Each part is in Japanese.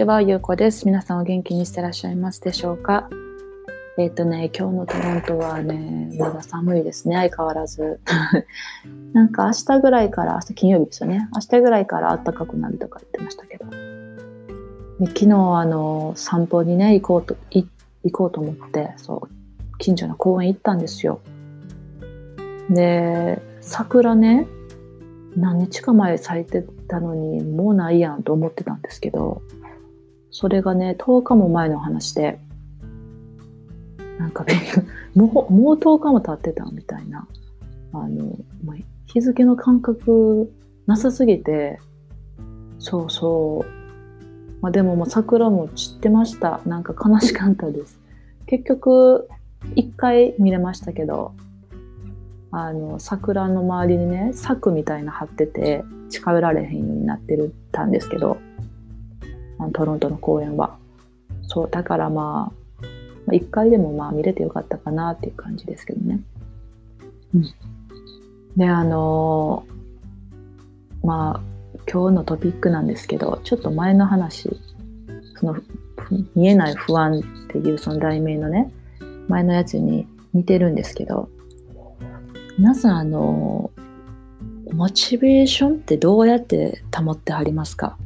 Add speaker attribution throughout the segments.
Speaker 1: ちは、ゆうこです。皆さんお元気にしてらっしゃいますでしょうか？えっ、とね、今日のトロントはね、まだ寒いですね、相変わらず。なんか明日ぐらいから、明日金曜日ですよね。明日ぐらいから暖かくなるとか言ってましたけど。で昨日、あの、散歩にね、行こうと、行こうと思って、そう、近所の公園行ったんですよ。で、桜ね、何日か前咲いてたのにもうないやんと思ってたんですけどそれがね10日も前の話でなんか もうもう10日も経ってたみたいなあの日付の感覚なさすぎてそうそう、まあ、でももう桜も散ってました。なんか悲しかったです。結局1回見れましたけどあの桜の周りにね柵みたいな張ってて近寄られへんようになってるたんですけど。トロントの公園は。そうだからまあ1回でもまあ見れてよかったかなっていう感じですけどね。うん、であのまあ今日のトピックなんですけどちょっと前の話その見えない不安っていうその題名のね前のやつに似てるんですけど皆さんあのモチベーションってどうやって保ってはりますか？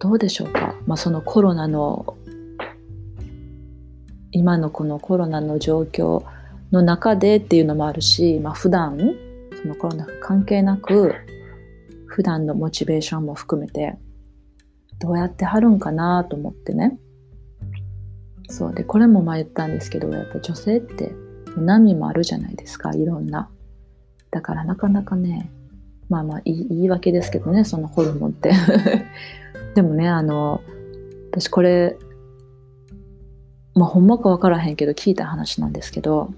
Speaker 1: どうでしょうか、まあ、そのコロナの今のこのコロナの状況の中でっていうのもあるし、まあ、普段そのコロナ関係なく普段のモチベーションも含めてどうやってはるんかなと思ってね。そう。でこれも前言ったんですけどやっぱ女性って波もあるじゃないですかいろんな。だからなかなかねまあまあ言い言い訳ですけどねそのホルモンって。でもねあの私これまあほんまか分からへんけど聞いた話なんですけど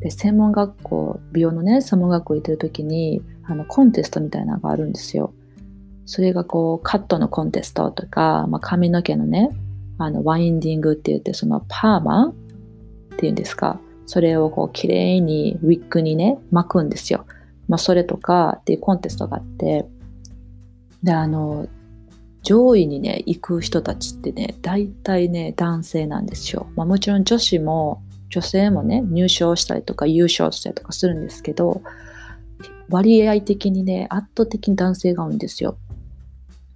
Speaker 1: で専門学校美容のね専門学校行ってる時にあのコンテストみたいなのがあるんですよ。それがこうカットのコンテストとか、まあ、髪の毛のねあのワインディングって言ってそのパーマっていうんですか。それをこう綺麗にウィッグにね巻くんですよ。まあ、それとかっていうコンテストがあって。であの上位にね行く人たちってね大体ね男性なんですよ。まあ、もちろん女子も女性もね入賞したりとか優勝したりとかするんですけど割合的にね圧倒的に男性が多いんですよ。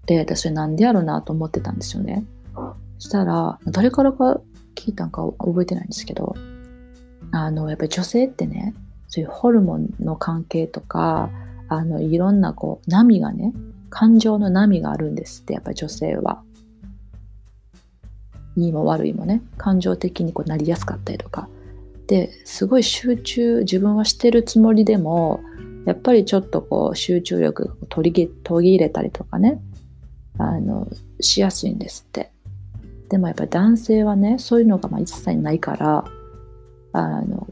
Speaker 1: で私なんでやろうなと思ってたんですよね。そしたら誰からか聞いたんか覚えてないんですけどあのやっぱり女性ってねそういうホルモンの関係とかあのいろんなこう波がね感情の波があるんですってやっぱり女性は。いいも悪いもね。感情的にこうなりやすかったりとか。ですごい集中自分はしてるつもりでもやっぱりちょっとこう集中力が途切途切れたりとかね。あのしやすいんですって。でもやっぱり男性はねそういうのがまあ一切ないからあの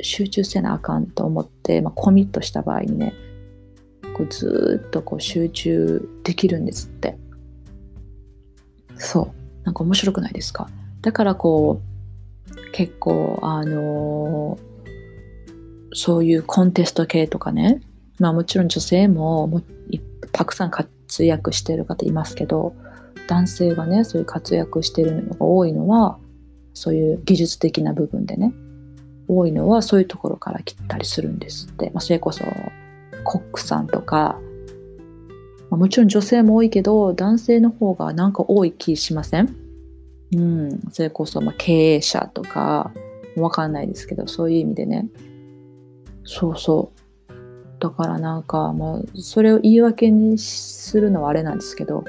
Speaker 1: 集中せなあかんと思って、まあ、コミットした場合にねこうずっとこう集中できるんですって。そう。なんか面白くないですか？だからこう結構あのそういうコンテスト系とかね。まあもちろん女性もたくさん活躍してる方いますけど男性がねそういう活躍してるのが多いのはそういう技術的な部分でね。多いのはそういうところから来たりするんですって、まあ、それこそコックさんとか、ま、もちろん女性も多いけど男性の方がなんか多い気しません？うん。それこそまあ経営者とかわかんないですけどそういう意味でね。そうそう。だからなんかまあそれを言い訳にするのはあれなんですけど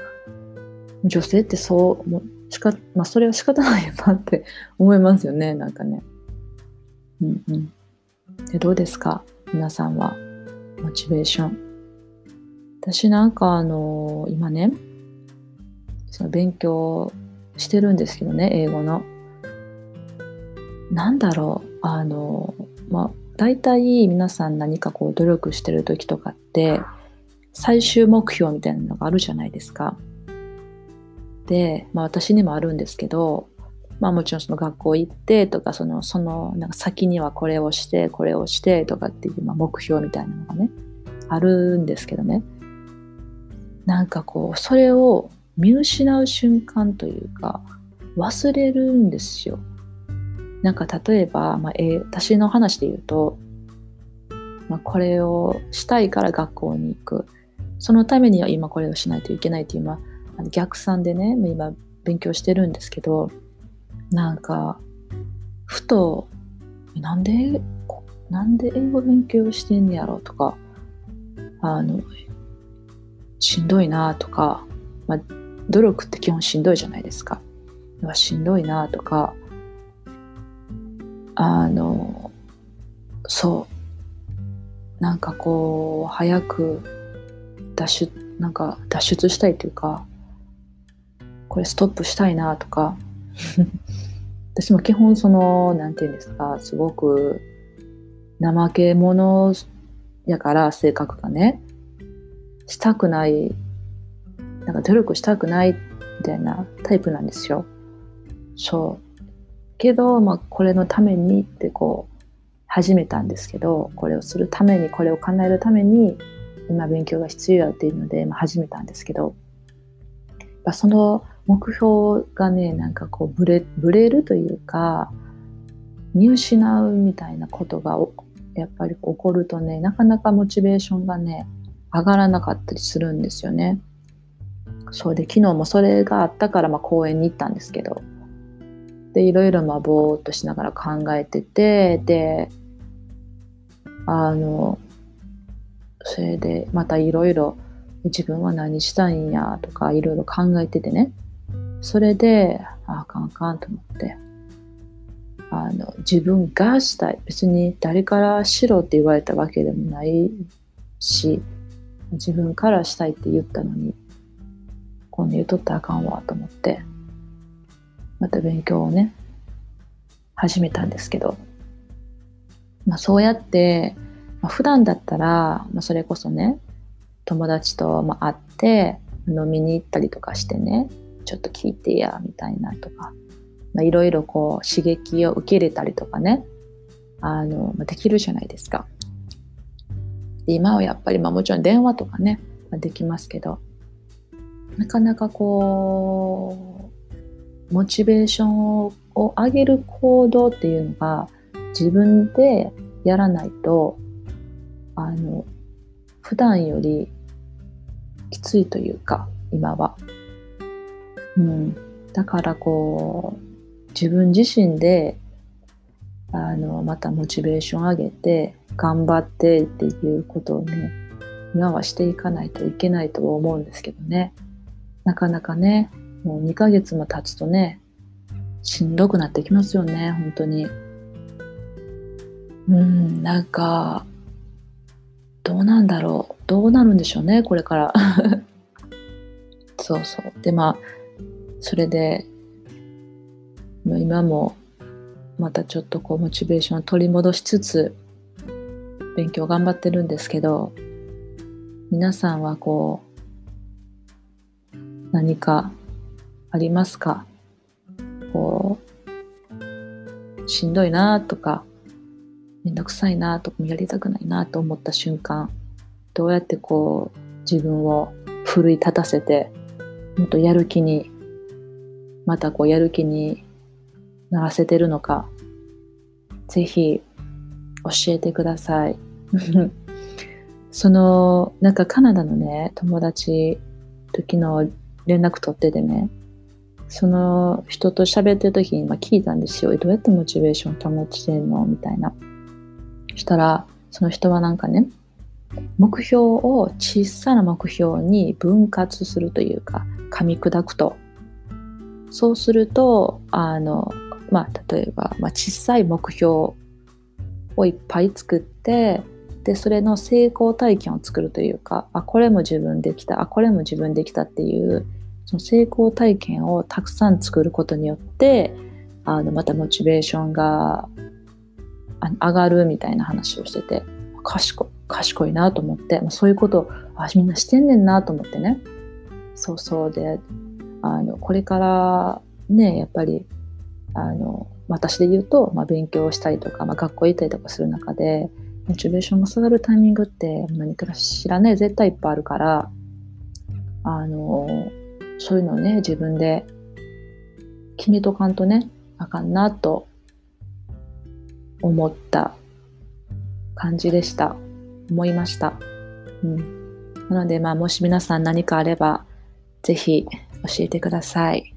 Speaker 1: 女性ってそうもしか、まあ、それは仕方ないよなって 思いますよねなんかね。うんうん。で、どうですか？皆さんは。モチベーション。私なんかあの、今ね、その勉強してるんですけどね、英語の。なんだろう、あの、まあ、大体皆さん何かこう努力してる時とかって、最終目標みたいなのがあるじゃないですか。で、まあ私にもあるんですけど、まあもちろんその学校行ってとかそのそのなんか先にはこれをしてこれをしてとかっていうまあ目標みたいなのがねあるんですけどねなんかこうそれを見失う瞬間というか忘れるんですよ。なんか例えば、まあえー、私の話で言うと、まあ、これをしたいから学校に行くそのためには今これをしないといけないという、まあ、逆算でね今勉強してるんですけどなんかふとなんでなんで英語勉強してんねやろとかあのしんどいなとか、まあ、努力って基本しんどいじゃないですか。しんどいなとかあのそうなんかこう早く脱出なんか脱出したいというかこれストップしたいなとか 私も基本その何て言うんですかすごく怠け者やから性格がねしたくないなんか努力したくないみたいなタイプなんですよ。そう。けど、まあ、これのためにってこう始めたんですけどこれをするためにこれを叶えるために今勉強が必要やっていうので、まあ、始めたんですけどその目標がねなんかこうブレブレるというか見失うみたいなことがやっぱり起こるとねなかなかモチベーションがね上がらなかったりするんですよね。そうで昨日もそれがあったからまあ公園に行ったんですけどでいろいろまあぼーっとしながら考えててであのそれでまたいろいろ自分は何したいんやとかいろいろ考えててね。それであかんあかんと思って。あの自分がしたい。別に誰からしろって言われたわけでもないし自分からしたいって言ったのに今度言うとったらあかんわと思ってまた勉強をね始めたんですけど、まあ、そうやってまあ、普段だったら、まあ、それこそね友達と、ま会って飲みに行ったりとかしてねちょっと聞いてやみたいなとかいろいろこう刺激を受け入れたりとかねあの、できるじゃないですか。で今はやっぱり、まあ、もちろん電話とかね、ま、できますけどなかなかこうモチベーションを上げる行動っていうのが自分でやらないとあの普段よりきついというか今は、うん、だからこう自分自身であのまたモチベーション上げて頑張ってっていうことをね今はしていかないといけないとは思うんですけどね。なかなかねもう2ヶ月も経つとねしんどくなってきますよね本当に。うんなんかなんだろう。どうなるんでしょうねこれから。そうそう。でまあそれで今もまたちょっとこうモチベーションを取り戻しつつ勉強頑張ってるんですけど皆さんはこう何かありますか？こうしんどいなとかめんどくさいなとかやりたくないなと思った瞬間。どうやってこう自分を奮い立たせてもっとやる気にまたこうやる気にならせてるのかぜひ教えてください。そのなんかカナダのね友達時の連絡取っててねその人と喋ってる時に、ま、聞いたんですよ。どうやってモチベーション保ってんの？みたいな。したらその人はなんかね目標を小さな目標に分割するというか噛み砕くと。そうするとあの、まあ、例えば、まあ、小さい目標をいっぱい作ってでそれの成功体験を作るというかあこれも自分できたあこれも自分できたっていうその成功体験をたくさん作ることによってあのまたモチベーションが上がるみたいな話をしてて。賢い賢いなと思って、そういうことあみんなしてんねんなと思ってね。そうそうであのこれからねやっぱりあの私で言うと、まあ、勉強したりとか、まあ、学校行ったりとかする中でモチベーションが下がるタイミングって何かしらね絶対いっぱいあるからあのそういうのをね、自分で決めとかんとね、あかんなと思った感じでした。思いました。うん。なので、まあ、もし皆さん何かあれば、ぜひ教えてください。